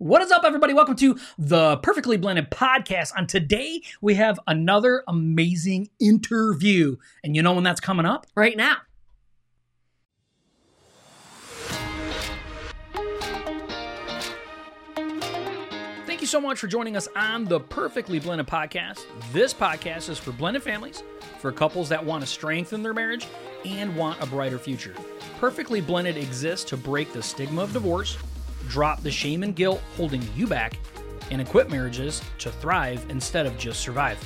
What is up, everybody? Welcome to the Perfectly Blended podcast. On today, we have another amazing interview. And you know when that's coming up? right now. Thank you so much for joining us on the Perfectly Blended podcast. This podcast is for blended families, for couples that want to strengthen their marriage and want a brighter future. Perfectly Blended exists to break the stigma of divorce, drop the shame and guilt holding you back, and equip marriages to thrive instead of just survive.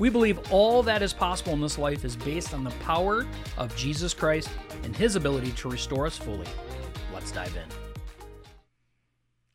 We believe all that is possible in this life is based on the power of Jesus Christ and his ability to restore us fully. Let's dive in.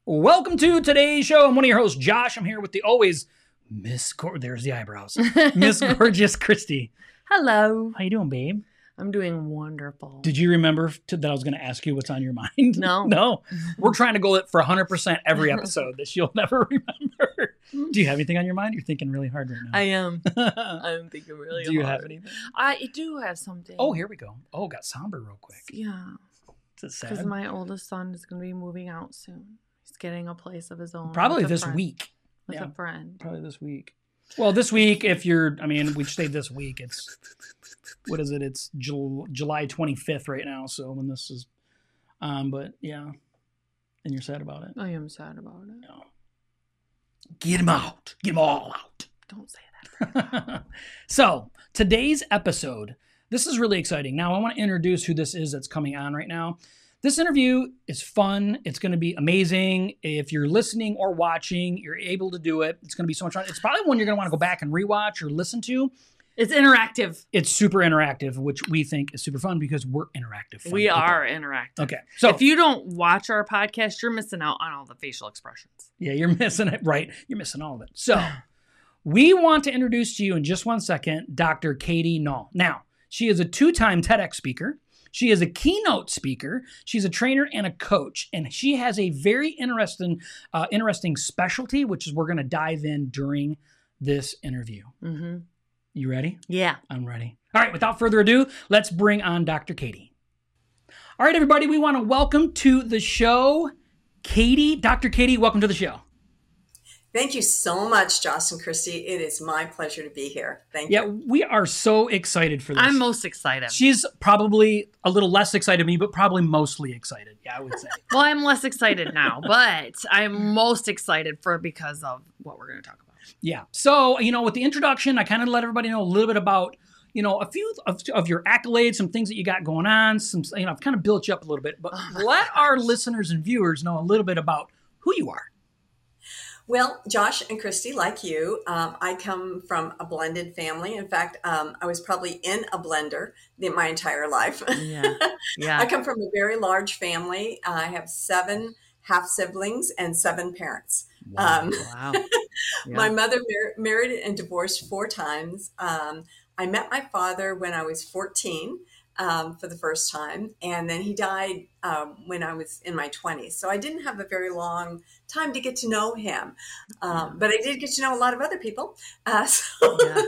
Welcome to today's show. I'm one of your hosts, Josh. I'm here with the always Miss Gor- there's the eyebrows. Miss Gorgeous Kristy. Hello. How you doing, babe? I'm doing wonderful. Did you remember to, that I was going to ask you what's on your mind? No. no. We're trying to go for 100% every episode that you'll never remember. Mm. Do you have anything on your mind? You're thinking really hard right now. I am. I'm thinking really hard. Do you hard. have anything? I do have something. Oh, here we go. Oh, got somber real quick. Yeah. Because my oldest son is going to be moving out soon. He's getting a place of his own. Probably this friend- week. With yeah. a friend. Probably this week. Well, this week, if you're, I mean, we say this week, it's, what is it? It's Jul- July 25th right now. So when this is, um, but yeah. And you're sad about it. I am sad about it. No. Get him out. Get them all out. Don't say that. so today's episode, this is really exciting. Now I want to introduce who this is that's coming on right now. This interview is fun. It's going to be amazing. If you're listening or watching, you're able to do it. It's going to be so much fun. It's probably one you're going to want to go back and rewatch or listen to. It's interactive. It's super interactive, which we think is super fun because we're interactive. we people. are interactive. Okay. So if you don't watch our podcast, you're missing out on all the facial expressions. Yeah, you're missing it. Right. You're missing all of it. So, we want to introduce to you in just one second Dr. Katie Nall. Now, she is a two time TEDx speaker. She is a keynote speaker. She's a trainer and a coach, and she has a very interesting, uh, interesting specialty, which is we're going to dive in during this interview. Mm-hmm. You ready? Yeah. I'm ready. All right, without further ado, let's bring on Dr. Katie. All right, everybody, we want to welcome to the show Katie. Dr. Katie, welcome to the show. Thank you so much, Josh and Kristy. It is my pleasure to be here. Thank Yeah, you. Yeah, we are so excited for this. I'm most excited. She's probably a little less excited than me, but probably mostly excited. Yeah, I would say. well, I'm less excited now, but I'm most excited for because of what we're going to talk about. Yeah. So, you know, with the introduction, I kind of let everybody know a little bit about, you know, a few of, of your accolades, some things that you got going on, some, you know, I've kind of built you up a little bit, but Oh let gosh. our listeners and viewers know a little bit about who you are. Well, Josh and Kristy, like you, um, I come from a blended family. In fact, um, I was probably in a blender the, my entire life. Yeah. Yeah. I come from a very large family. I have seven half siblings and seven parents. Um, Wow. My mother mar- married and divorced four times. Um, I met my father when I was 14 um, for the first time, and then he died um, when I was in my 20s. So I didn't have a very long time to get to know him, um, but I did get to know a lot of other people. Uh, so Yeah.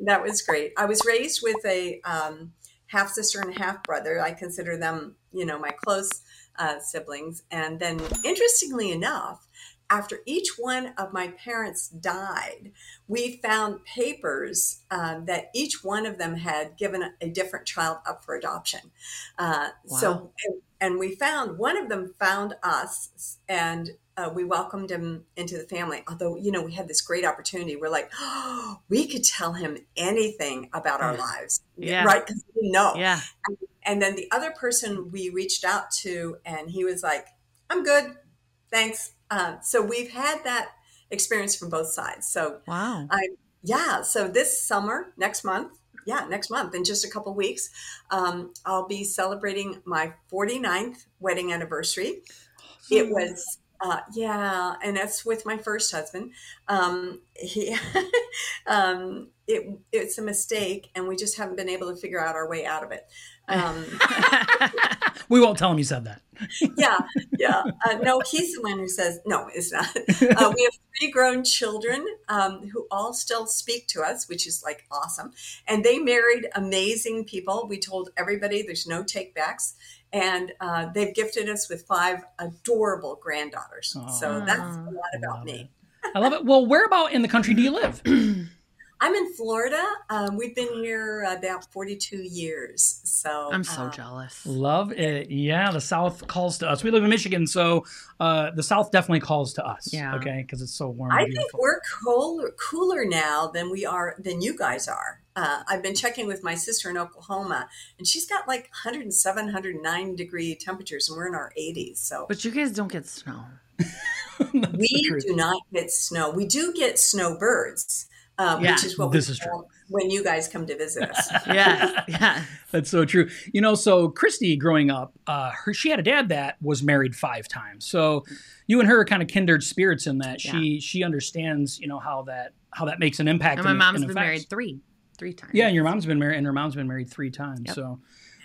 that was great. I was raised with a um, half sister and half brother. I consider them, you know, my close uh, siblings. And then, interestingly enough, after each one of my parents died, we found papers um, that each one of them had given a, a different child up for adoption. Uh, So, and, and we found one of them found us and uh, we welcomed him into the family. Although, you know, we had this great opportunity. We're like, oh, we could tell him anything about our lives, Yeah. right? Because we didn't know. Yeah. And then the other person we reached out to, and he was like, I'm good. Thanks. Uh, so we've had that experience from both sides. So, Wow. I, yeah. So this summer, next month, yeah, next month, in just a couple weeks, um, I'll be celebrating my 49th wedding anniversary. It was, uh, yeah, and that's with my first husband. Um, he, um, it, it's a mistake, and we just haven't been able to figure out our way out of it. Um, We won't tell him you said that. yeah, yeah. Uh, no, he's the one who says no. It's not. Uh, we have three grown children um, who all still speak to us, which is like awesome. And they married amazing people. We told everybody there's no takebacks, and uh, they've gifted us with five adorable granddaughters. so that's a lot about me. It. I love it. Well, where about in the country do you live? I'm in Florida. Um, we've been here about 42 years. So I'm so uh, jealous. Love it. Yeah, the South calls to us. We live in Michigan, so uh, the South definitely calls to us. Yeah. Okay, because it's so warm. I think beautiful. we're cooler, cooler now than we are than you guys are. Uh, I've been checking with my sister in Oklahoma, and she's got like 107, 109 degree temperatures, and we're in our 80s. So But you guys don't get snow. We do not get snow. We do get snowbirds, uh, Yeah, which is what this we is true. when you guys come to visit us. Yeah, yeah. That's so true. You know, so Kristy growing up, uh, her she had a dad that was married five times. So you and her are kind of kindred spirits in that she she understands, you know, how that how that makes an impact. And my and- mom's and been affects. married three, three times. Yeah, and your mom's been married, and her mom's been married three times. Yep. So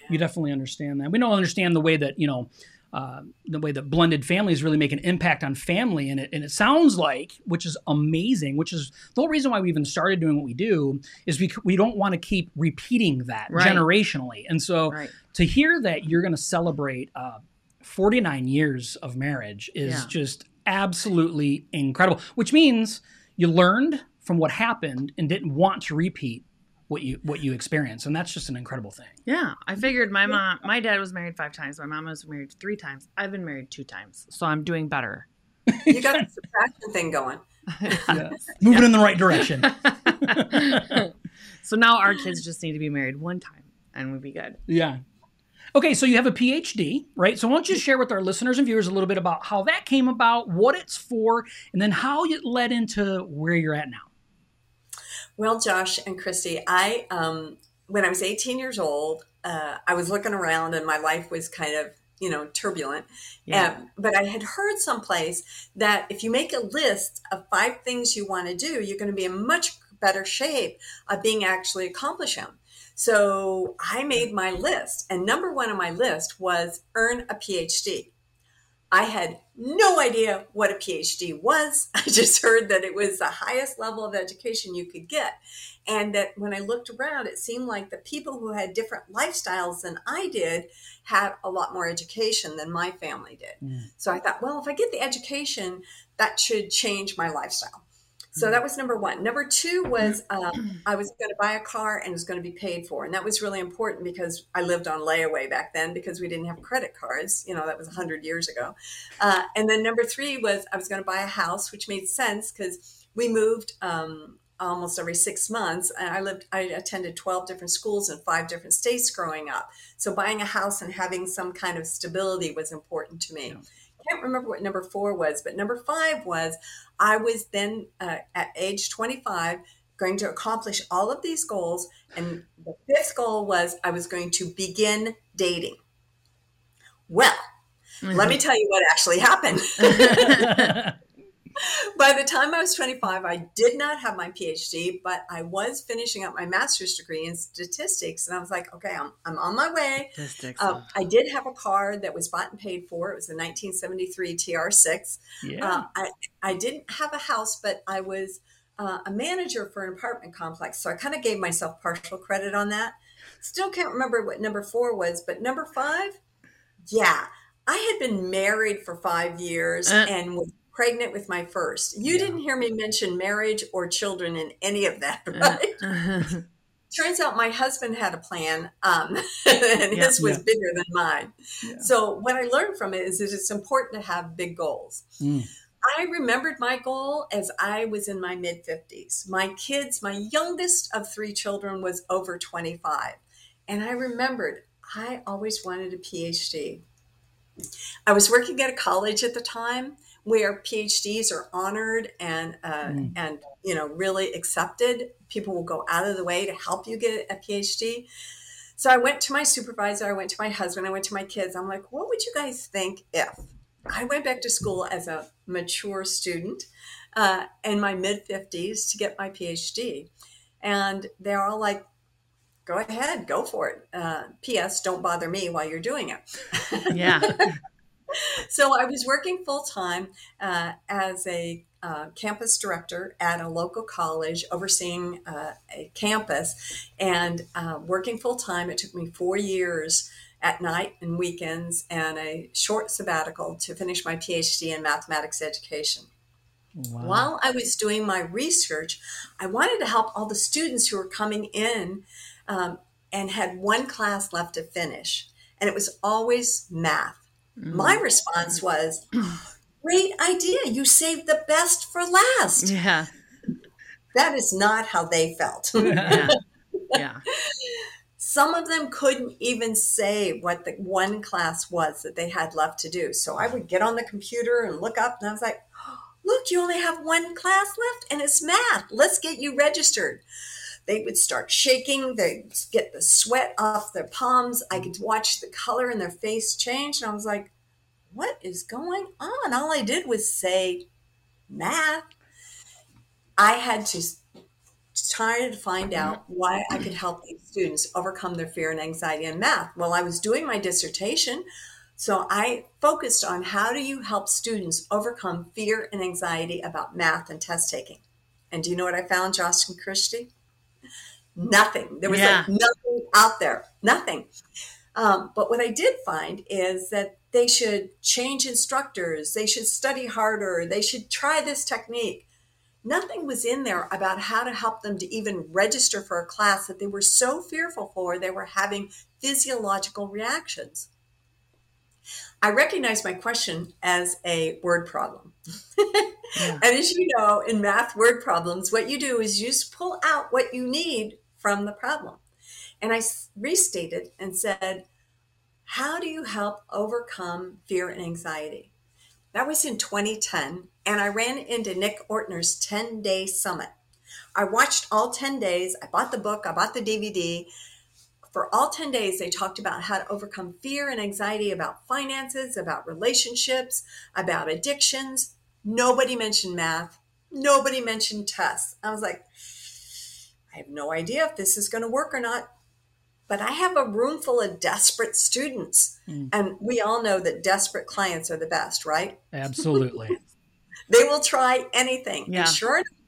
you definitely understand that. We don't understand the way that you know. Uh, the way that blended families really make an impact on family, and it and it sounds like, which is amazing, which is the whole reason why we even started doing what we do, is we we don't want to keep repeating that Right. generationally, and so Right. to hear that you're going to celebrate uh, 49 years of marriage is Yeah. just absolutely incredible. Which means you learned from what happened and didn't want to repeat what you what you experience and that's just an incredible thing. Yeah, I figured my mom, my dad was married five times. My mom was married three times. I've been married two times, so I'm doing better. You got the subtraction thing going. Moving in the right direction. so now our kids just need to be married one time, and we'd be good. Yeah. Okay, so you have a PhD, right? So why don't you share with our listeners and viewers a little bit about how that came about, what it's for, and then how it led into where you're at now. Well, Josh and Kristy, I um, when I was 18 years old, uh, I was looking around and my life was kind of you know turbulent. Yeah. Um, but I had heard someplace that if you make a list of five things you want to do, you're going to be in much better shape of being actually accomplish them. So I made my list, and number one on my list was earn a PhD. I had no idea what a PhD was. I just heard that it was the highest level of education you could get. And that when I looked around, it seemed like the people who had different lifestyles than I did had a lot more education than my family did. Mm. So I thought, well, if I get the education, that should change my lifestyle. So that was number one. Number two was um, I was going to buy a car and it was going to be paid for. And that was really important because I lived on layaway back then because we didn't have credit cards. You know, that was 100 years ago. Uh, and then number three was I was going to buy a house, which made sense because we moved um, almost every six months. And I lived, I attended 12 different schools in five different states growing up. So buying a house and having some kind of stability was important to me. Yeah. I can't remember what number four was, but number five was I was then uh, at age 25 going to accomplish all of these goals. And the fifth goal was I was going to begin dating. Well, let me tell you what actually happened. By the time I was 25, I did not have my PhD, but I was finishing up my master's degree in statistics. And I was like, okay, I'm, I'm on my way. Statistics. Uh, I did have a car that was bought and paid for. It was a 1973 TR6. yeah. Uh, I, I didn't have a house, but I was uh, a manager for an apartment complex. So I kind of gave myself partial credit on that. Still can't remember what number four was, but number five, yeah, I had been married for five years Uh. and was pregnant with my first. You Yeah. didn't hear me mention marriage or children in any of that, Uh, right? Turns out my husband had a plan, um, and Yeah. his was Yeah. bigger than mine. So what I learned from it is that it's important to have big goals. Mm. I remembered my goal as I was in my mid 50s. My kids, my youngest of three children was over 25. And I remembered I always wanted a PhD. I was working at a college at the time where PhDs are honored and uh, Mm. and you know really accepted. People will go out of the way to help you get a PhD. So I went to my supervisor, I went to my husband, I went to my kids. I'm like, what would you guys think if I went back to school as a mature student uh, in my mid 50s to get my PhD? And they're all like, go ahead, go for it. Uh, P.S. Don't bother me while you're doing it. yeah. so I was working full time uh, as a uh, campus director at a local college, overseeing uh, a campus, and uh, working full time. It took me four years, at night and weekends and a short sabbatical to finish my PhD in mathematics education. Wow. While I was doing my research, I wanted to help all the students who were coming in um, and had one class left to finish, and it was always math. Mm. My response was, Great idea. You saved the best for last. Yeah. That is not how they felt. yeah. yeah. Some of them couldn't even say what the one class was that they had left to do. So I would get on the computer and look up, and I was like, look, you only have one class left and it's math. Let's get you registered. They would start shaking, they'd get the sweat off their palms. I could watch the color in their face change. And I was like, what is going on? All I did was say math. I had to try to find out why I could help these students overcome their fear and anxiety in math. Well, I was doing my dissertation, so I focused on how do you help students overcome fear and anxiety about math and test taking. And do you know what I found, Josh and Kristy? Nothing. There was yeah. like nothing out there. Nothing. Um, but what I did find is that they should change instructors. They should study harder. They should try this technique. Nothing was in there about how to help them to even register for a class that they were so fearful for, they were having physiological reactions. I recognize my question as a word problem. yeah. And as you know, in math word problems, what you do is you just pull out what you need from the problem. And I restated and said, How do you help overcome fear and anxiety? That was in 2010. And I ran into Nick Ortner's 10 day summit. I watched all 10 days. I bought the book, I bought the DVD, for all 10 days, they talked about how to overcome fear and anxiety about finances, about relationships, about addictions. Nobody mentioned math. Nobody mentioned tests. I was like, I have no idea if this is going to work or not. But I have a room full of desperate students. Mm. And we all know that desperate clients are the best, right? Absolutely. they will try anything. Yeah. And sure enough,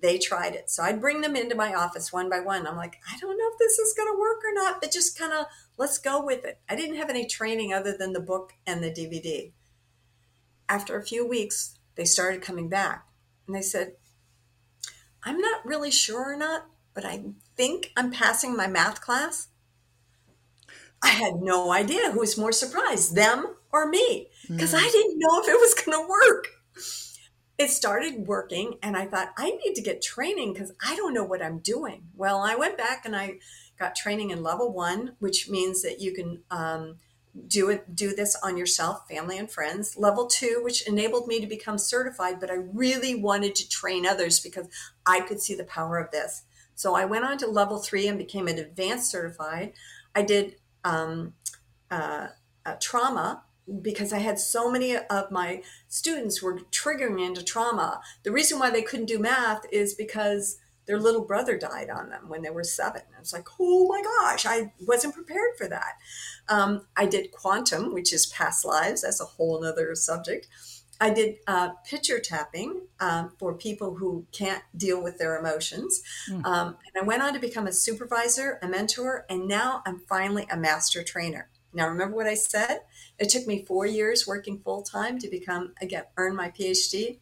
they tried it. So I'd bring them into my office one by one. I'm like, I don't know if this is going to work or not, but just kind of let's go with it. I didn't have any training other than the book and the DVD. After a few weeks, they started coming back and they said, I'm not really sure or not, but I think I'm passing my math class. I had no idea who was more surprised, them or me, because mm. I didn't know if it was going to work it started working and I thought I need to get training because I don't know what I'm doing. Well, I went back and I got training in level one, which means that you can um, do it do this on yourself, family and friends. Level two, which enabled me to become certified, but I really wanted to train others because I could see the power of this. So I went on to level three and became an advanced certified. I did um, uh, trauma because I had so many of my students were triggering into trauma. The reason why they couldn't do math is because their little brother died on them when they were seven. I was like, oh my gosh, I wasn't prepared for that. Um, I did quantum, which is past lives. That's a whole other subject. I did uh, picture tapping um, for people who can't deal with their emotions. Mm. Um, and I went on to become a supervisor, a mentor, and now I'm finally a master trainer. Now, remember what I said? It took me four years working full time to become, again, earn my PhD.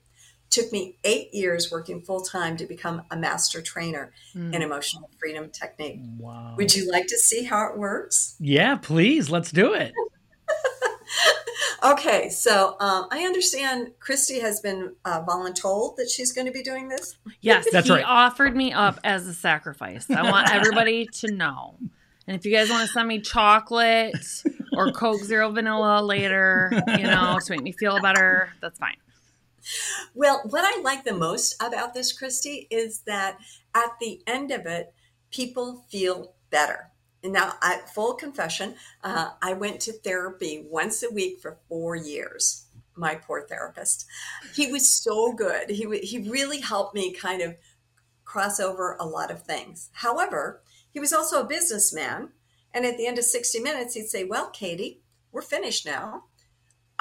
It took me eight years working full time to become a master trainer mm. in emotional freedom technique. Wow. Would you like to see how it works? Yeah, please. Let's do it. okay, so um, I understand Kristy has been uh, voluntold that she's going to be doing this. Yes, that's he right. offered me up as a sacrifice. I want everybody to know. And if you guys want to send me chocolate or Coke Zero Vanilla later, you know, to make me feel better, that's fine. Well, what I like the most about this, Kristy, is that at the end of it, people feel better. And now, I, full confession, uh, I went to therapy once a week for four years. My poor therapist. He was so good. He, he really helped me kind of cross over a lot of things. However, he was also a businessman. And at the end of 60 minutes, he'd say, Well, Katie, we're finished now.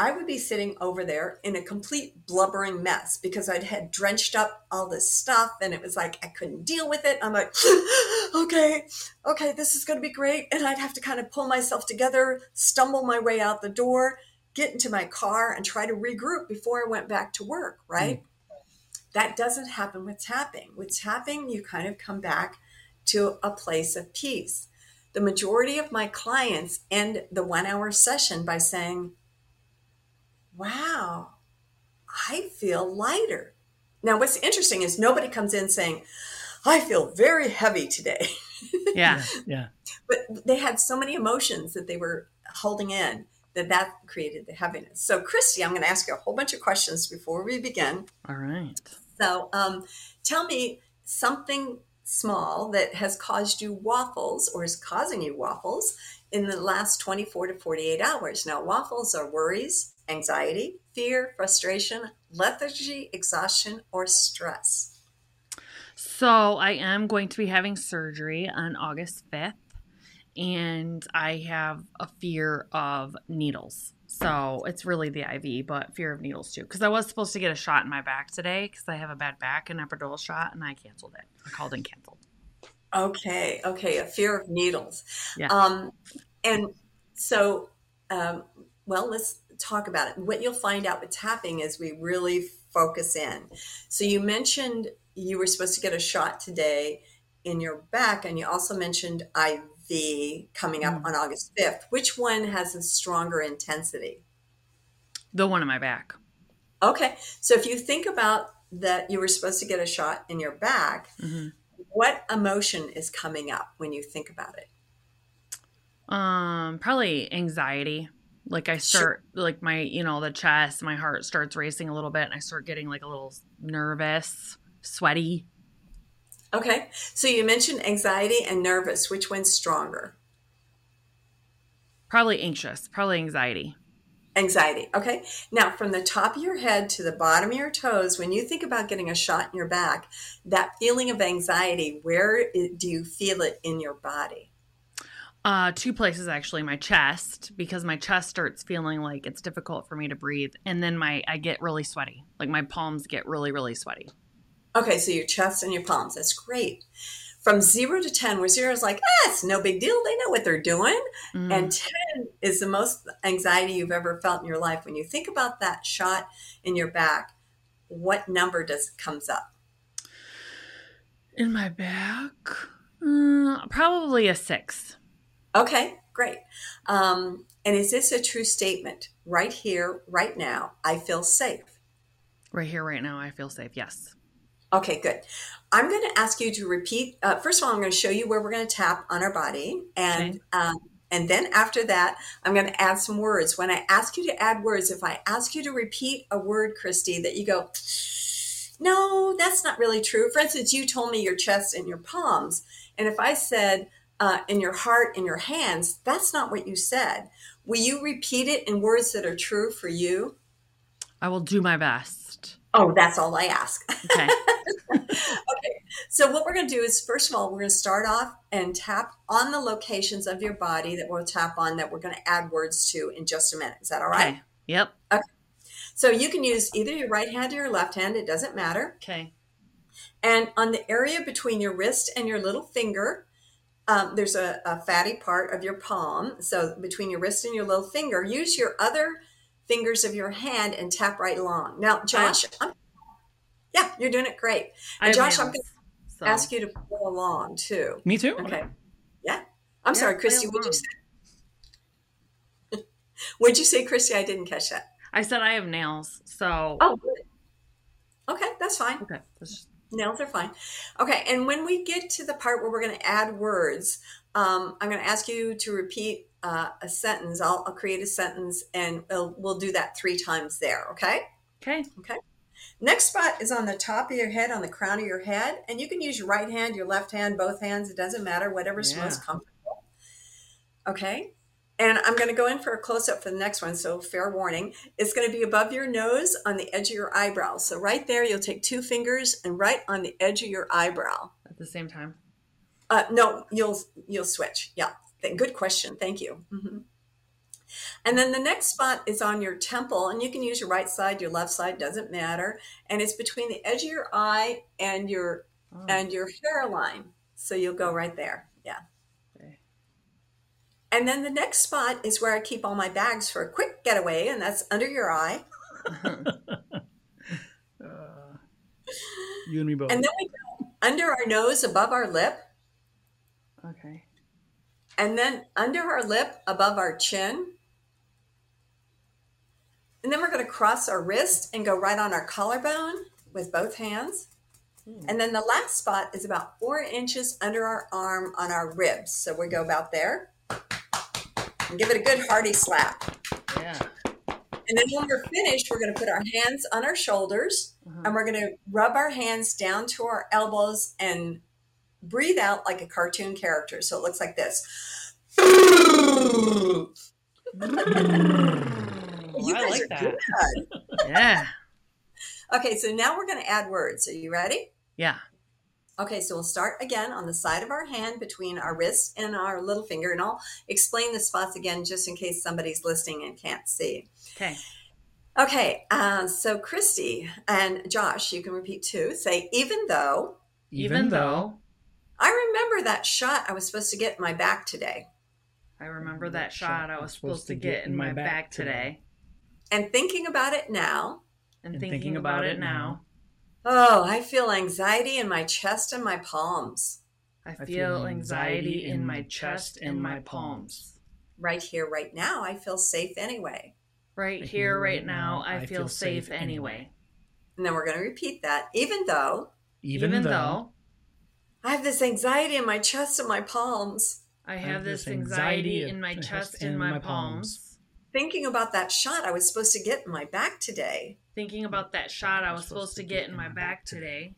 I would be sitting over there in a complete blubbering mess because I'd had drenched up all this stuff and it was like I couldn't deal with it. I'm like, okay, okay, this is going to be great. And I'd have to kind of pull myself together, stumble my way out the door, get into my car, and try to regroup before I went back to work, right? Mm. That doesn't happen with tapping. With tapping, you kind of come back to a place of peace. The majority of my clients end the one hour session by saying, wow, I feel lighter. Now, what's interesting is nobody comes in saying, I feel very heavy today. Yeah. yeah. But they had so many emotions that they were holding in that that created the heaviness. So, Kristy, I'm going to ask you a whole bunch of questions before we begin. All right. So, um, tell me something small that has caused you waffles or is causing you waffles in the last 24 to 48 hours. Now, waffles are worries, anxiety, fear, frustration, lethargy, exhaustion, or stress? So, I am going to be having surgery on August 5th, and I have a fear of needles. So, it's really the IV, but fear of needles too. Because I was supposed to get a shot in my back today because I have a bad back, an epidural shot, and I canceled it. I called and canceled. Okay, okay, a fear of needles. Yeah. Um, and so, um, well, let's talk about it. What you'll find out with tapping is we really focus in. So you mentioned you were supposed to get a shot today in your back, and you also mentioned IV coming up mm. on August 5th. Which one has a stronger intensity? The one in my back. Okay. So if you think about that you were supposed to get a shot in your back, mm-hmm. What emotion is coming up when you think about it? Um, probably anxiety. Like I start sure. like my, you know, the chest, my heart starts racing a little bit and I start getting like a little nervous, sweaty. Okay. So you mentioned anxiety and nervous. Which one's stronger? Probably anxious, probably anxiety. Anxiety. Okay. Now, from the top of your head to the bottom of your toes, when you think about getting a shot in your back, that feeling of anxiety, where do you feel it in your body? Uh, two places actually. My chest because my chest starts feeling like it's difficult for me to breathe, and then my I get really sweaty. Like my palms get really really sweaty. Okay, so your chest and your palms. That's great. From zero to ten, where zero is like, ah, it's no big deal. They know what they're doing, mm. and ten is the most anxiety you've ever felt in your life. When you think about that shot in your back, what number does comes up? In my back, uh, probably a six. Okay, great. Um, and is this a true statement? Right here, right now, I feel safe. Right here, right now, I feel safe. Yes. Okay, good. I'm going to ask you to repeat. Uh, first of all, I'm going to show you where we're going to tap on our body, and okay. um, and then after that, I'm going to add some words. When I ask you to add words, if I ask you to repeat a word, Kristy, that you go, no, that's not really true. For instance, you told me your chest and your palms, and if I said uh, in your heart, in your hands, that's not what you said. Will you repeat it in words that are true for you? I will do my best. Oh, that's all I ask. Okay. okay. So, what we're going to do is, first of all, we're going to start off and tap on the locations of your body that we'll tap on that we're going to add words to in just a minute. Is that all right? Okay. Yep. Okay. So, you can use either your right hand or your left hand, it doesn't matter. Okay. And on the area between your wrist and your little finger, um, there's a, a, fatty part of your palm. So between your wrist and your little finger, use your other fingers of your hand and tap right along. Now, Josh, I'm, yeah, you're doing it great. And Josh, I'm going to so. ask you to pull along too. Me too. Okay. Yeah. I'm yeah, sorry, Kristy. What did you say? What'd you say, Kristy? I didn't catch that. I said I have nails. So. Oh, good. Okay, that's fine. Okay. That's Nails are fine. Okay, and when we get to the part where we're going to add words, um, I'm going to ask you to repeat uh, a sentence. I'll, I'll, create a sentence and we'll, we'll do that three times there, okay? Okay. Okay. Next spot is on the top of your head, on the crown of your head, and you can use your right hand, your left hand, both hands. It doesn't matter, whatever's yeah. most comfortable. Okay. And I'm going to go in for a close up for the next one. So, fair warning. It's going to be above your nose on the edge of your eyebrow. So, right there, you'll take two fingers and right on the edge of your eyebrow. At the same time? Uh, no, you'll you'll switch. Yeah. Good question. Thank you. Mm-hmm. And then the next spot is on your temple, and you can use your right side, your left side, doesn't matter. And it's between the edge of your eye and your Oh, and your hairline. So you'll go right there. Yeah. okay. And then the next spot is where I keep all my bags for a quick getaway, and that's under your eye. Uh, you and me both. And then we go under our nose, above our lip, okay. And then under our lip, above our chin. And then we're going to cross our wrist and go right on our collarbone with both hands. And then the last spot is about four inches under our arm on our ribs. So we go about there and give it a good hearty slap. Yeah. And then when we're finished, we're going to put our hands on our shoulders Uh-huh. and we're going to rub our hands down to our elbows and breathe out like a cartoon character. So it looks like this. You I guys like are that. good. Yeah. Okay, so now we're going to add words. Are you ready? Yeah. Okay, so we'll start again on the side of our hand between our wrist and our little finger, and I'll explain the spots again just in case somebody's listening and can't see. Okay. Okay, uh, so Kristy and Josh, you can repeat too. Say, even though Even, though I remember that shot I was supposed to get in my back today, I remember that shot I was supposed to get in my back today, and thinking about it now, and thinking about it now, oh, I feel anxiety in my chest and my palms. I feel anxiety in my chest and my palms. Right here, right now, I feel safe anyway. Right here, right now, I feel safe anyway. And then we're going to repeat that. Even though even, though, I have this anxiety in my chest and my palms, I have this anxiety in my chest and my palms, thinking about that shot I was supposed to get in my back today. thinking about that shot I was supposed to get in my back today.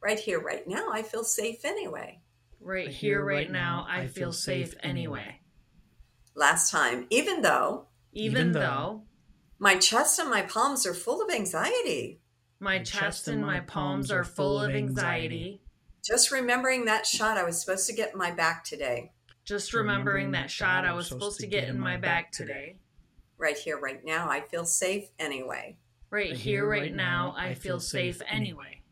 Right here, right now, I feel safe anyway. Right here, right now, I feel safe anyway. Last time, even though Even Even though though my chest and my palms are full of anxiety, my chest and my palms are full of anxiety, just remembering that shot I was supposed to get in my back today. just remembering that shot I was supposed to get in my back today. Right here, right now, I feel safe anyway. Right here, right now, I feel safe anyway.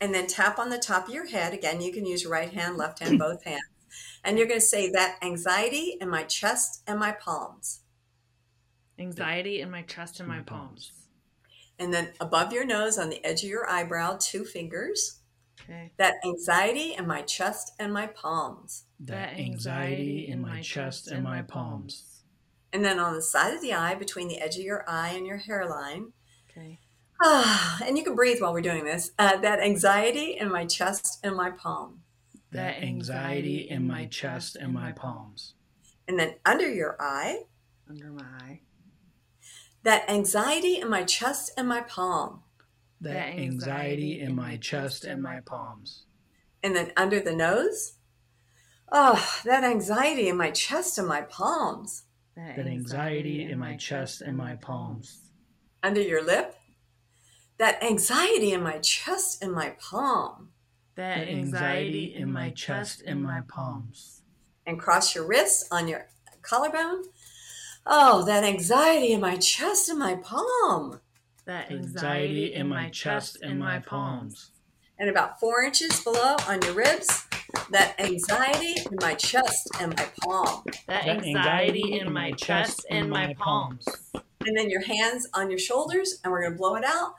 And then tap on the top of your head. Again, you can use your right hand, left hand, both hands. And you're going to say that anxiety in my chest and my palms. Anxiety in my chest and my palms. And then above your nose on the edge of your eyebrow, two fingers. Okay. That anxiety in my chest and my palms. that anxiety in my chest and my palms. And then on the side of the eye, between the edge of your eye and your hairline. Okay. Ah, and you can breathe while we're doing this. Uh, that anxiety in my chest and my palm. That anxiety in my chest and my palms. And then under your eye, Under my eye. that anxiety in my chest and my palm. That anxiety in my chest and my palms. And then under the nose, oh, that anxiety in my chest and my palms. That anxiety in my chest and my palms. Under your lip, that anxiety in my chest and my palm. That That anxiety in my chest and my palms. And cross your wrists on your collarbone. Oh, that anxiety in my chest and my palm. That Anxiety in my chest and my palms. And about four inches below on your ribs, that anxiety in my chest and my palm. That anxiety in my chest and my palms. And then your hands on your shoulders, and we're going to blow it out.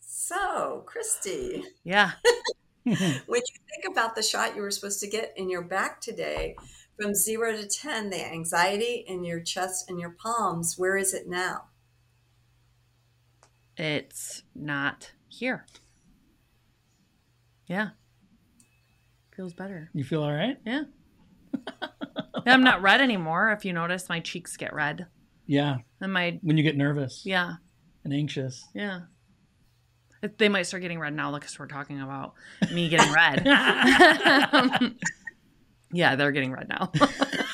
So, Kristy, Yeah. when you think about the shot you were supposed to get in your back today, from zero to 10, the anxiety in your chest and your palms, where is it now? It's not here. Yeah. Feels better. You feel all right? Yeah. I'm not red anymore. If you notice, my cheeks get red. Yeah. And my, When you get nervous yeah, and anxious. yeah. They might start getting red now because we're talking about me getting red. yeah, they're getting red now.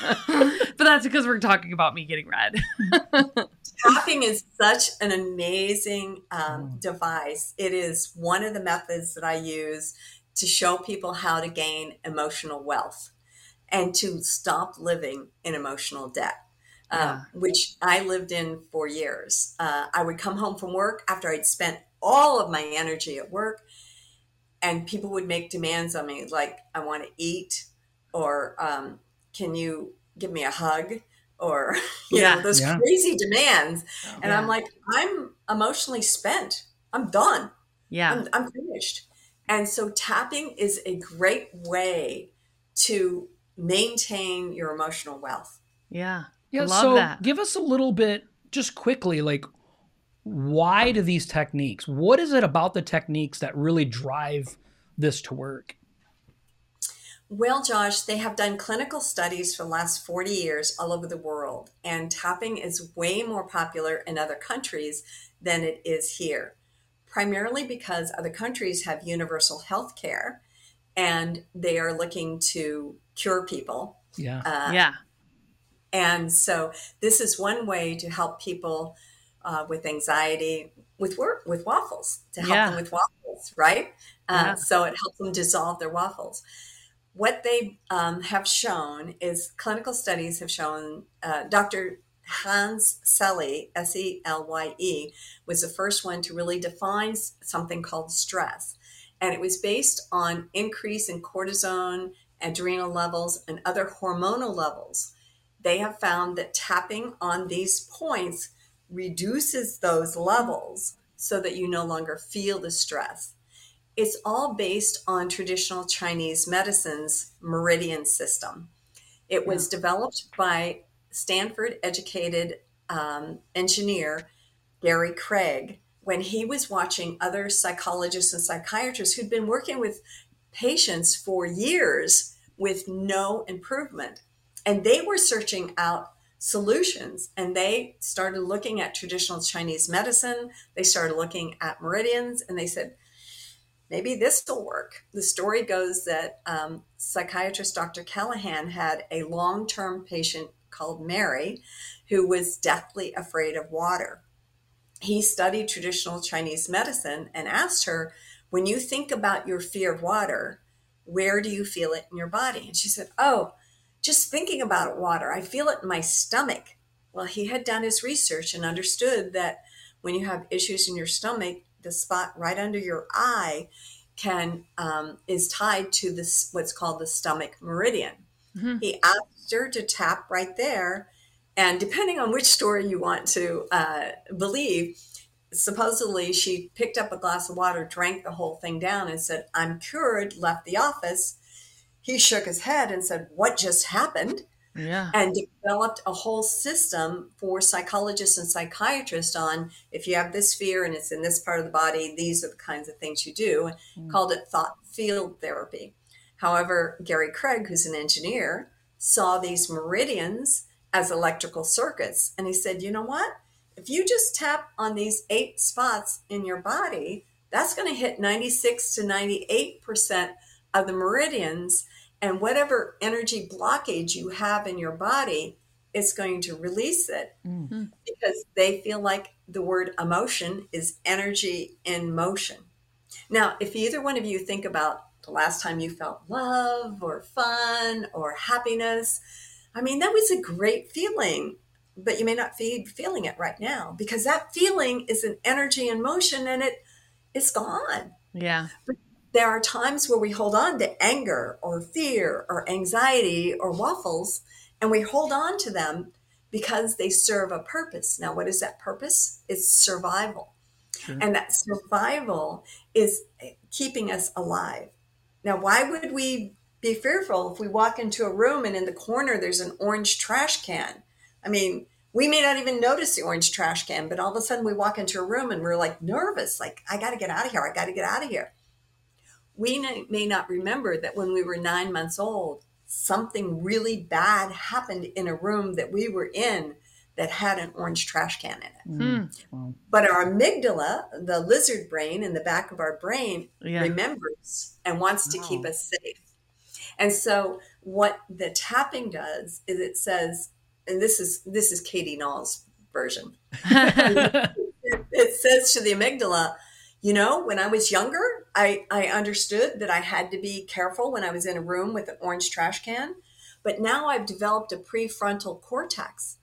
but that's because we're talking about me getting red. Tapping is such an amazing um, device. It is one of the methods that I use to show people how to gain emotional wealth and to stop living in emotional debt. Uh, yeah. which I lived in for years. Uh, I would come home from work after I'd spent all of my energy at work, and people would make demands on me like, I want to eat, or um, can you give me a hug? Or, you yeah. know, those yeah. crazy demands. And I'm like, I'm emotionally spent. I'm done. Yeah. I'm, I'm finished. And so tapping is a great way to maintain your emotional wealth. Yeah. Yeah. so that. give us a little bit, just quickly, like why do these techniques? What is it about the techniques that really drive this to work? Well, Josh, they have done clinical studies for the last 40 years all over the world, and tapping is way more popular in other countries than it is here primarily because other countries have universal health care and they are looking to cure people. Yeah. Uh, yeah. And so this is one way to help people uh, with anxiety with work with waffles to help yeah. them with waffles, right? Uh, yeah. So it helps them dissolve their waffles. What they um, have shown is clinical studies have shown. Uh, Dr. Hans Selye, S E L Y E, was the first one to really define something called stress. And it was based on increase in cortisone, adrenal levels, and other hormonal levels. They have found that tapping on these points reduces those levels so that you no longer feel the stress. It's all based on traditional Chinese medicine's meridian system. It was developed by Stanford educated um, engineer Gary Craig when he was watching other psychologists and psychiatrists who'd been working with patients for years with no improvement. And they were searching out solutions and they started looking at traditional Chinese medicine. They started looking at meridians and they said, maybe this will work. The story goes that um, psychiatrist Dr. Callahan had a long term patient called Mary, who was deathly afraid of water. He studied traditional Chinese medicine and asked her, When you think about your fear of water, where do you feel it in your body? And she said, Oh, just thinking about water, I feel it in my stomach. Well, he had done his research and understood that when you have issues in your stomach, the spot right under your eye can um, is tied to this what's called the stomach meridian. Mm-hmm. He asked her to tap right there. And depending on which story you want to uh, believe, supposedly she picked up a glass of water, drank the whole thing down, and said, I'm cured, left the office. He shook his head and said, What just happened? Yeah. And developed a whole system for psychologists and psychiatrists on if you have this fear and it's in this part of the body, these are the kinds of things you do, mm. called it thought field therapy. However, Gary Craig, who's an engineer, saw these meridians as electrical circuits. And he said, you know what? If you just tap on these eight spots in your body, that's going to hit 96 to 98% of the meridians. And whatever energy blockage you have in your body, it's going to release it mm-hmm. because they feel like the word emotion is energy in motion. Now, if either one of you think about the last time you felt love or fun or happiness. I mean, that was a great feeling, but you may not be feeling it right now because that feeling is an energy in motion and it is gone. Yeah. But there are times where we hold on to anger or fear or anxiety or waffles and we hold on to them because they serve a purpose. Now, what is that purpose? It's survival. Sure. And that survival is eh, keeping us alive. Now, why would we be fearful if we walk into a room and in the corner there's an orange trash can? I mean, we may not even notice the orange trash can, but all of a sudden we walk into a room and we're like nervous, like, I got to get out of here. I got to get out of here. We may not remember that when we were nine months old, something really bad happened in a room that we were in that had an orange trash can in it. Mm. But our amygdala, the lizard brain in the back of our brain, yeah. remembers and wants to keep us safe. And so what the tapping does is it says, and this is this is Katie Nall's version. it, it says to the amygdala, you know, when I was younger, I, I understood that I had to be careful when I was in a room with an orange trash can. But now I've developed a prefrontal cortex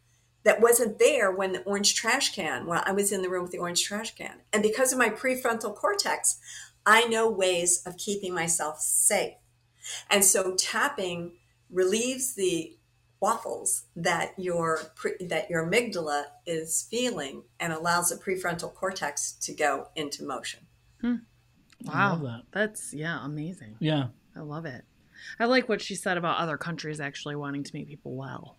that wasn't there when the orange trash can, when I was in the room with the orange trash can. And because of my prefrontal cortex, I know ways of keeping myself safe. And so tapping relieves the waffles that your that your amygdala is feeling and allows the prefrontal cortex to go into motion. Hmm. Wow, that. that's yeah, amazing. Yeah, I love it. I like what she said about other countries actually wanting to make people well.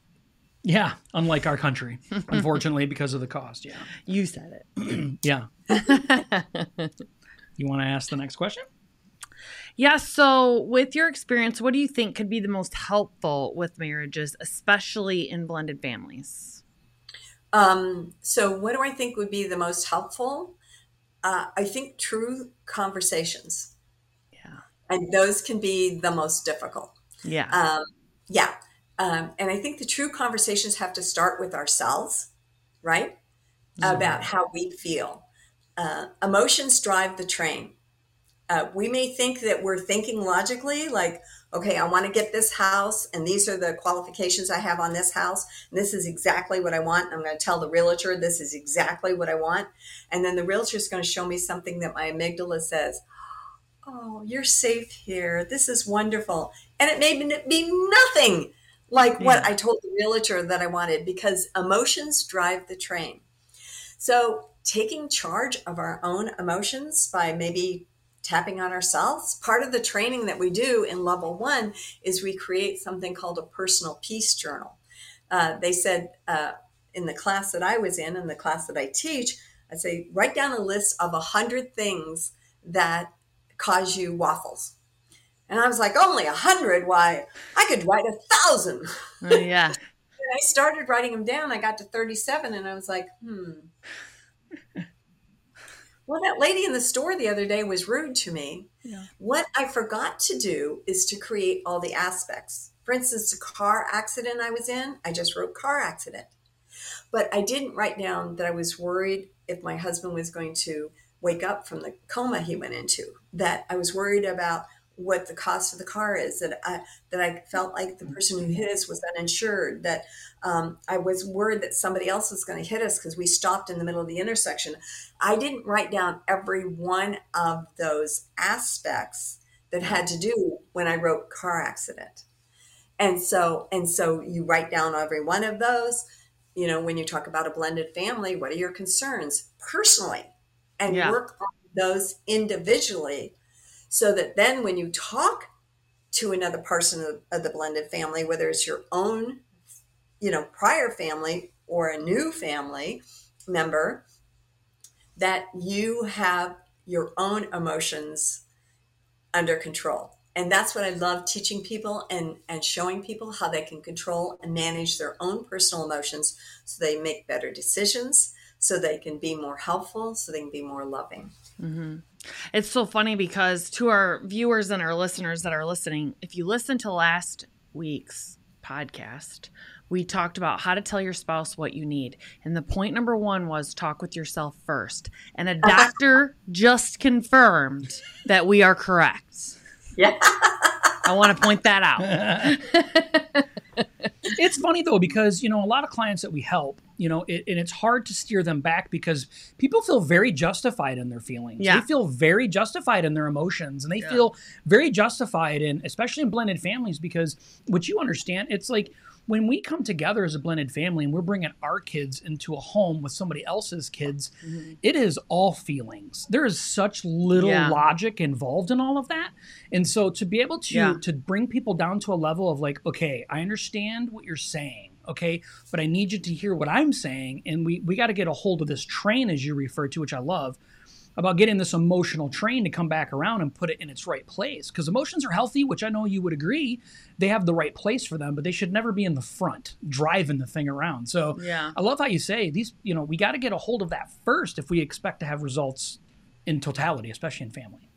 Yeah, unlike our country, unfortunately, because of the cost. Yeah, you said it. yeah. you want to ask the next question? Yeah. So, with your experience, what do you think could be the most helpful with marriages, especially in blended families? Um, so, what do I think would be the most helpful? Uh, I think true conversations. Yeah. And those can be the most difficult. Yeah. Um, yeah. Um, and I think the true conversations have to start with ourselves, right? Mm-hmm. About how we feel. Uh, emotions drive the train. Uh, we may think that we're thinking logically, like, okay, I want to get this house, and these are the qualifications I have on this house, and this is exactly what I want. I'm going to tell the realtor this is exactly what I want. And then the realtor is going to show me something that my amygdala says, Oh, you're safe here. This is wonderful. And it may be nothing like what I told the realtor that I wanted because emotions drive the train. So, taking charge of our own emotions by maybe tapping on ourselves. Part of the training that we do in level one is we create something called a personal peace journal. Uh, they said uh, in the class that I was in, in the class that I teach, I say, write down a list of a hundred things that cause you waffles. And I was like, only a hundred? Why, I could write a thousand. Uh, yeah. and I started writing them down. I got to 37 and I was like, hmm, well, that lady in the store the other day was rude to me. Yeah. What I forgot to do is to create all the aspects. For instance, the car accident I was in, I just wrote car accident. But I didn't write down that I was worried if my husband was going to wake up from the coma he went into, that I was worried about what the cost of the car is that I that I felt like the person who hit us was uninsured that um, I was worried that somebody else was going to hit us because we stopped in the middle of the intersection. I didn't write down every one of those aspects that had to do when I wrote car accident, and so and so you write down every one of those. You know, when you talk about a blended family, what are your concerns personally, and yeah. work on those individually so that then when you talk to another person of, of the blended family, whether it's your own, you know, prior family or a new family member, that you have your own emotions under control. And that's what I love teaching people and, and showing people how they can control and manage their own personal emotions so they make better decisions, so they can be more helpful, so they can be more loving. Mm-hmm. It's so funny because to our viewers and our listeners that are listening, if you listen to last week's podcast, we talked about how to tell your spouse what you need. And the point number one was talk with yourself first. And a doctor just confirmed that we are correct. Yeah. I want to point that out. it's funny though because you know a lot of clients that we help you know it, and it's hard to steer them back because people feel very justified in their feelings yeah. they feel very justified in their emotions and they yeah. feel very justified in especially in blended families because what you understand it's like when we come together as a blended family and we're bringing our kids into a home with somebody else's kids, mm-hmm. it is all feelings. There is such little yeah. logic involved in all of that. And so to be able to to bring people down to a level of like, okay, I understand what you're saying, okay, but I need you to hear what I'm saying and we we got to get a hold of this train as you refer to, which I love about getting this emotional train to come back around and put it in its right place. Because emotions are healthy, which I know you would agree. They have the right place for them, but they should never be in the front driving the thing around. So yeah. I love how you say these, you know, we got to get a hold of that first if we expect to have results in totality, especially in family.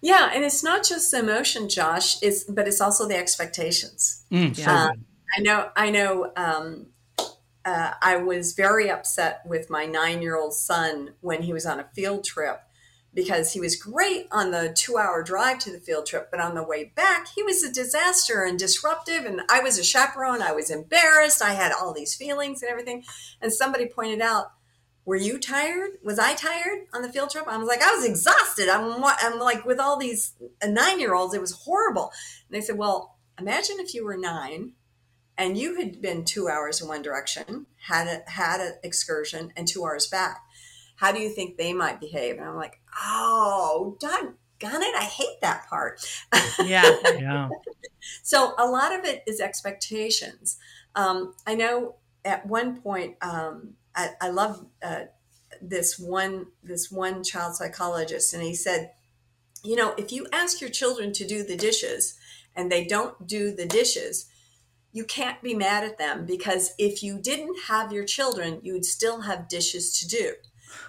Yeah, and it's not just the emotion, Josh, is but it's also the expectations. Mm, so uh, I know, I know. Um, uh, I was very upset with my nine year old son when he was on a field trip because he was great on the two hour drive to the field trip, but on the way back, he was a disaster and disruptive. And I was a chaperone. I was embarrassed. I had all these feelings and everything. And somebody pointed out, were you tired? Was I tired on the field trip? I was like, I was exhausted. I'm, I'm like with all these nine year olds. It was horrible. And they said, well, imagine if you were nine and you had been two hours in one direction, had a, had an excursion and two hours back. How do you think they might behave? And I'm like, oh, gun it. I hate that part. Yeah. Yeah. so a lot of it is expectations. Um, I know at one point, um, I, I love uh, this one this one child psychologist, and he said, you know, if you ask your children to do the dishes and they don't do the dishes, you can't be mad at them because if you didn't have your children, you would still have dishes to do.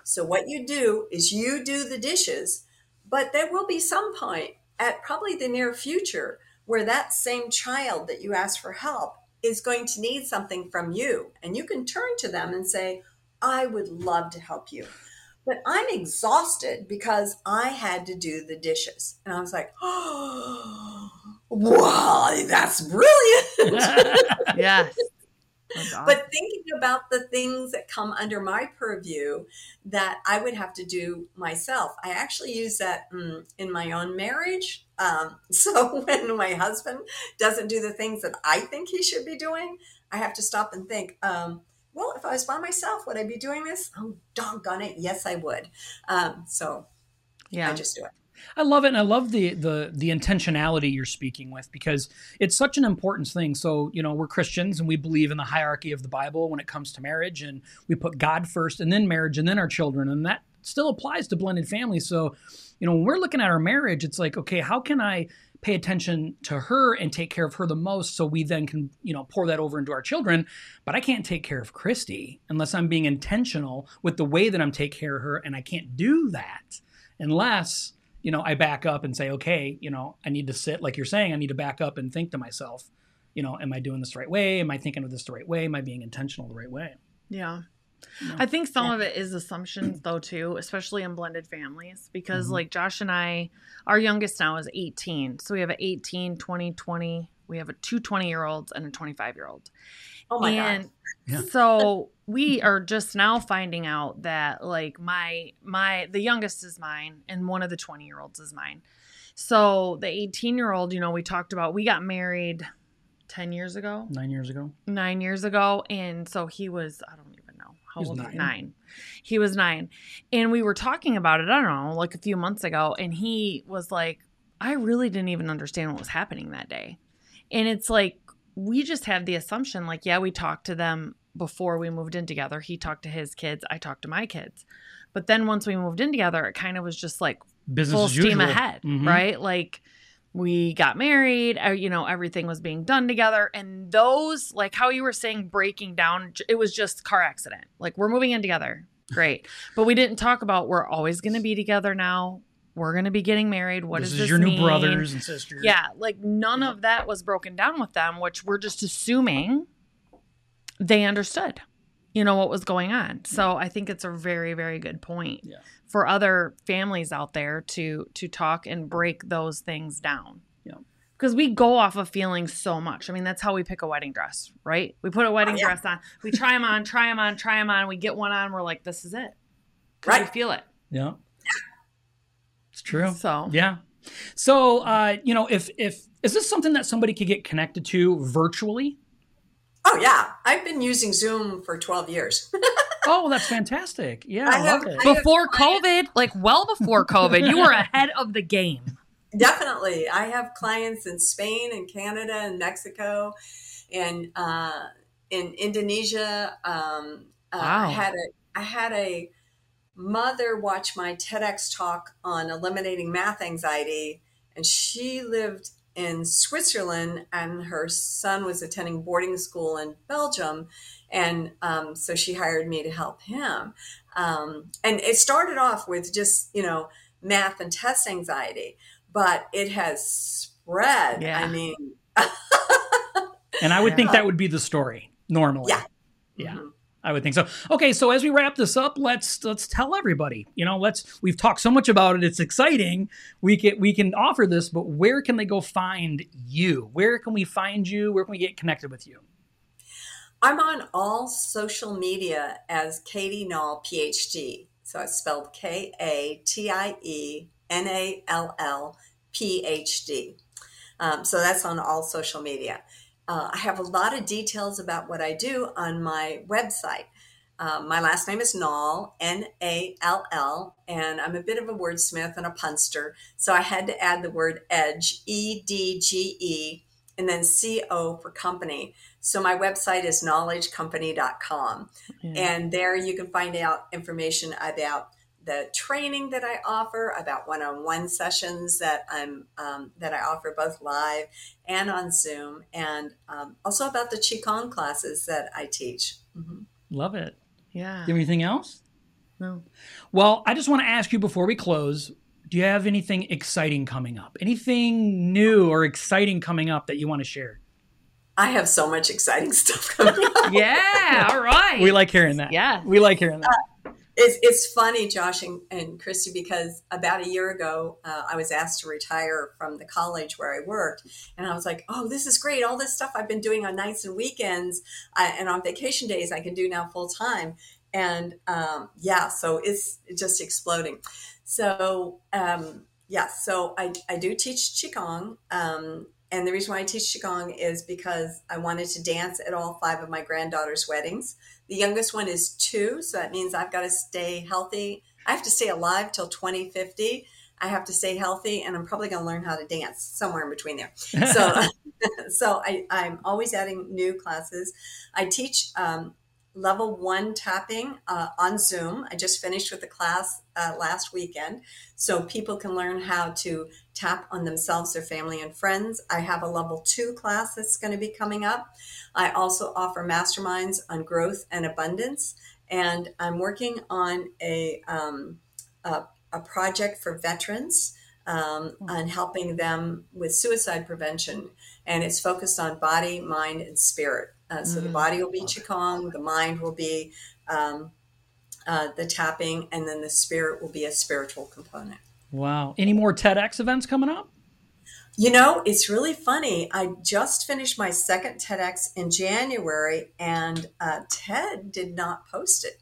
So what you do is you do the dishes, but there will be some point at probably the near future where that same child that you ask for help is going to need something from you. And you can turn to them and say, I would love to help you. But I'm exhausted because I had to do the dishes. And I was like, oh, wow, that's brilliant. yes. But thinking about the things that come under my purview that I would have to do myself, I actually use that mm, in my own marriage. Um, so when my husband doesn't do the things that I think he should be doing, I have to stop and think, um, well, if I was by myself, would I be doing this? Oh, doggone it. Yes, I would. Um, so yeah, I just do it. I love it, and I love the the the intentionality you're speaking with because it's such an important thing. So you know, we're Christians and we believe in the hierarchy of the Bible when it comes to marriage, and we put God first, and then marriage, and then our children, and that still applies to blended families. So, you know, when we're looking at our marriage, it's like, okay, how can I pay attention to her and take care of her the most so we then can you know pour that over into our children but i can't take care of kristy unless i'm being intentional with the way that i'm taking care of her and i can't do that unless you know, I back up and say, okay, you know, I need to sit, like you're saying, I need to back up and think to myself, you know, am I doing this the right way? Am I thinking of this the right way? Am I being intentional the right way? Yeah. I think some yeah. of it is assumptions though too, especially in blended families because mm-hmm. like Josh and I, our youngest now is 18. So we have an 18, 20, 20, we have a two 20 year olds and a 25 year old. Oh my and god. Yeah. So we are just now finding out that like my my the youngest is mine and one of the 20 year olds is mine. So the 18 year old, you know, we talked about we got married 10 years ago. 9 years ago. 9 years ago and so he was I don't even know how old nine. nine. He was 9. And we were talking about it, I don't know, like a few months ago and he was like I really didn't even understand what was happening that day. And it's like we just have the assumption like yeah we talked to them before we moved in together. He talked to his kids. I talked to my kids. But then once we moved in together it kind of was just like Business full steam usual. ahead mm-hmm. right? Like we got married uh, you know everything was being done together. And those like how you were saying breaking down it was just car accident. Like we're moving in together. Great. But we didn't talk about we're always going to be together now we're going to be getting married. What this does is this your mean? new brothers and sisters. Yeah, like none of that was broken down with them, which we're just assuming they understood, you know, what was going on. So I think it's a very, very good point yeah. for other families out there to to talk and break those things down. Yeah. Because we go off of feeling so much. I mean, that's how we pick a wedding dress, right? We put a oh, wedding oh, yeah. dress on, we try them on, try them on, try them on. We get one on, we're like, this is it. Right. We feel it. Yeah. It's true. So yeah. So uh, you know, if if is this something that somebody could get connected to virtually? Oh yeah, I've been using Zoom for twelve years. oh, that's fantastic! Yeah, I, I have, love it. Before COVID, like well before COVID, you were ahead of the game. Definitely, I have clients in Spain and Canada and Mexico, and uh, in Indonesia. Um, uh, wow. I had a I had a mother watched my TEDx talk on eliminating math anxiety, and she lived in Switzerland, and her son was attending boarding school in Belgium. And um, so she hired me to help him. Um, and it started off with just, you know, math and test anxiety, but it has spread. Yeah. I mean, and I would think that would be the story normally. Yeah. Yeah. Mm-hmm. I would think so. Okay, so as we wrap this up, let's let's tell everybody. You know, let's we've talked so much about it. It's exciting. We can we can offer this, but where can they go find you? Where can we find you? Where can we get connected with you? I'm on all social media as Katie Nall, PhD. So it's spelled K A T I E N A L L P H D. Um, so that's on all social media. Uh, I have a lot of details about what I do on my website. Um, my last name is Nall, N A L L, and I'm a bit of a wordsmith and a punster. So I had to add the word edge, E D G E, and then C O for company. So my website is knowledgecompany.com. Yeah. And there you can find out information about the training that I offer, about one-on-one sessions that I'm um, that I offer both live and on Zoom, and um, also about the Qigong classes that I teach. Mm-hmm. Love it. Yeah. Do you have anything else? No. Well, I just want to ask you before we close. Do you have anything exciting coming up? Anything new or exciting coming up that you want to share? I have so much exciting stuff coming up. yeah, all right. We like hearing that. Yeah. We like hearing that. Uh, it's, it's funny, Josh and, and Kristy, because about a year ago, uh, I was asked to retire from the college where I worked. And I was like, oh, this is great. All this stuff I've been doing on nights and weekends uh, and on vacation days, I can do now full time. And um, yeah, so it's just exploding. So, um, yeah, so I, I do teach Qigong. Um, and the reason why I teach Qigong is because I wanted to dance at all five of my granddaughters' weddings. The youngest one is two, so that means I've got to stay healthy. I have to stay alive till 2050. I have to stay healthy, and I'm probably going to learn how to dance somewhere in between there. So, so I, am always adding new classes. I teach um, level one tapping uh, on Zoom. I just finished with the class uh, last weekend, so people can learn how to tap on themselves, their family, and friends. I have a level two class that's going to be coming up. I also offer masterminds on growth and abundance, and I'm working on a, um, a, a project for veterans. Um, on helping them with suicide prevention, and it's focused on body, mind, and spirit. Uh, so mm-hmm. the body will be Qigong, the mind will be um, uh, the tapping, and then the spirit will be a spiritual component. Wow. Any more TEDx events coming up? You know, it's really funny. I just finished my second TEDx in January, and uh, TED did not post it.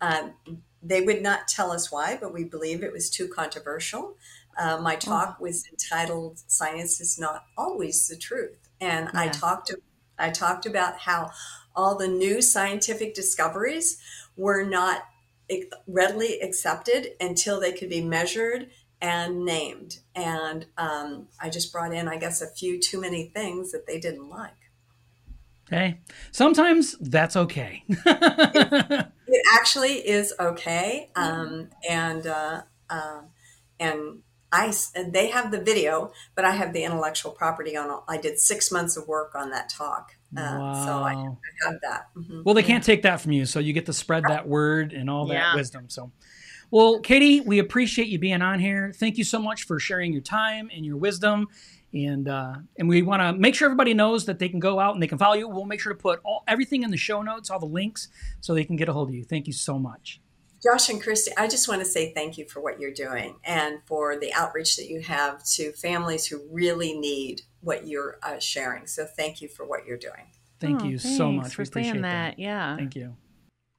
Um, they would not tell us why, but we believe it was too controversial. Uh, my oh. talk was entitled "Science is Not Always the Truth," and yeah. I talked I talked about how all the new scientific discoveries were not readily accepted until they could be measured and named. And um, I just brought in, I guess, a few too many things that they didn't like. Hey, sometimes that's okay. it, it, actually is okay. Um, and uh, uh, and I they have the video, but I have the intellectual property on. I did six months of work on that talk, uh, wow. so I, I, have that. Mm-hmm. Well, they can't take that from you, so you get to spread that word and all that yeah. wisdom. So, well, Katie, we appreciate you being on here. Thank you so much for sharing your time and your wisdom. And uh, and we want to make sure everybody knows that they can go out and they can follow you. We'll make sure to put all everything in the show notes, all the links, so they can get a hold of you. Thank you so much. Josh and Kristy, I just want to say thank you for what you're doing and for the outreach that you have to families who really need what you're uh, sharing. So thank you for what you're doing. Thank oh, you so much. For saying that. that. Yeah. Thank you.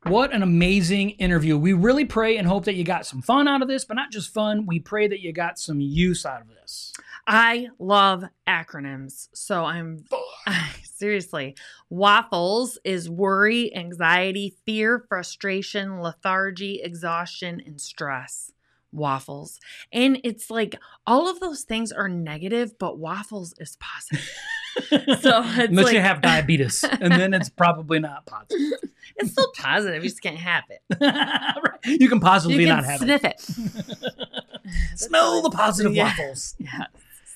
What an amazing interview. We really pray and hope that you got some fun out of this, but not just fun. We pray that you got some use out of this. I love acronyms. So I'm seriously. Waffles is worry, anxiety, fear, frustration, lethargy, exhaustion, and stress. Waffles. And it's like all of those things are negative, but waffles is positive. so unless like, you have diabetes, and then it's probably not positive. It's still positive. You just can't have it. right. You can positively you can not have sniff it. Sniff it. Smell the positive yeah. waffles. Yeah.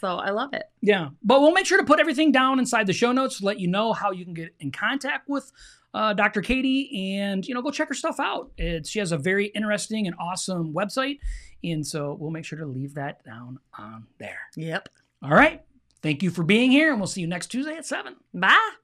So I love it. Yeah. But we'll make sure to put everything down inside the show notes to let you know how you can get in contact with uh, Dr. Katie and, you know, go check her stuff out. It's, she has a very interesting and awesome website. And so we'll make sure to leave that down on there. Yep. All right. Thank you for being here, and we'll see you next Tuesday at 7. Bye.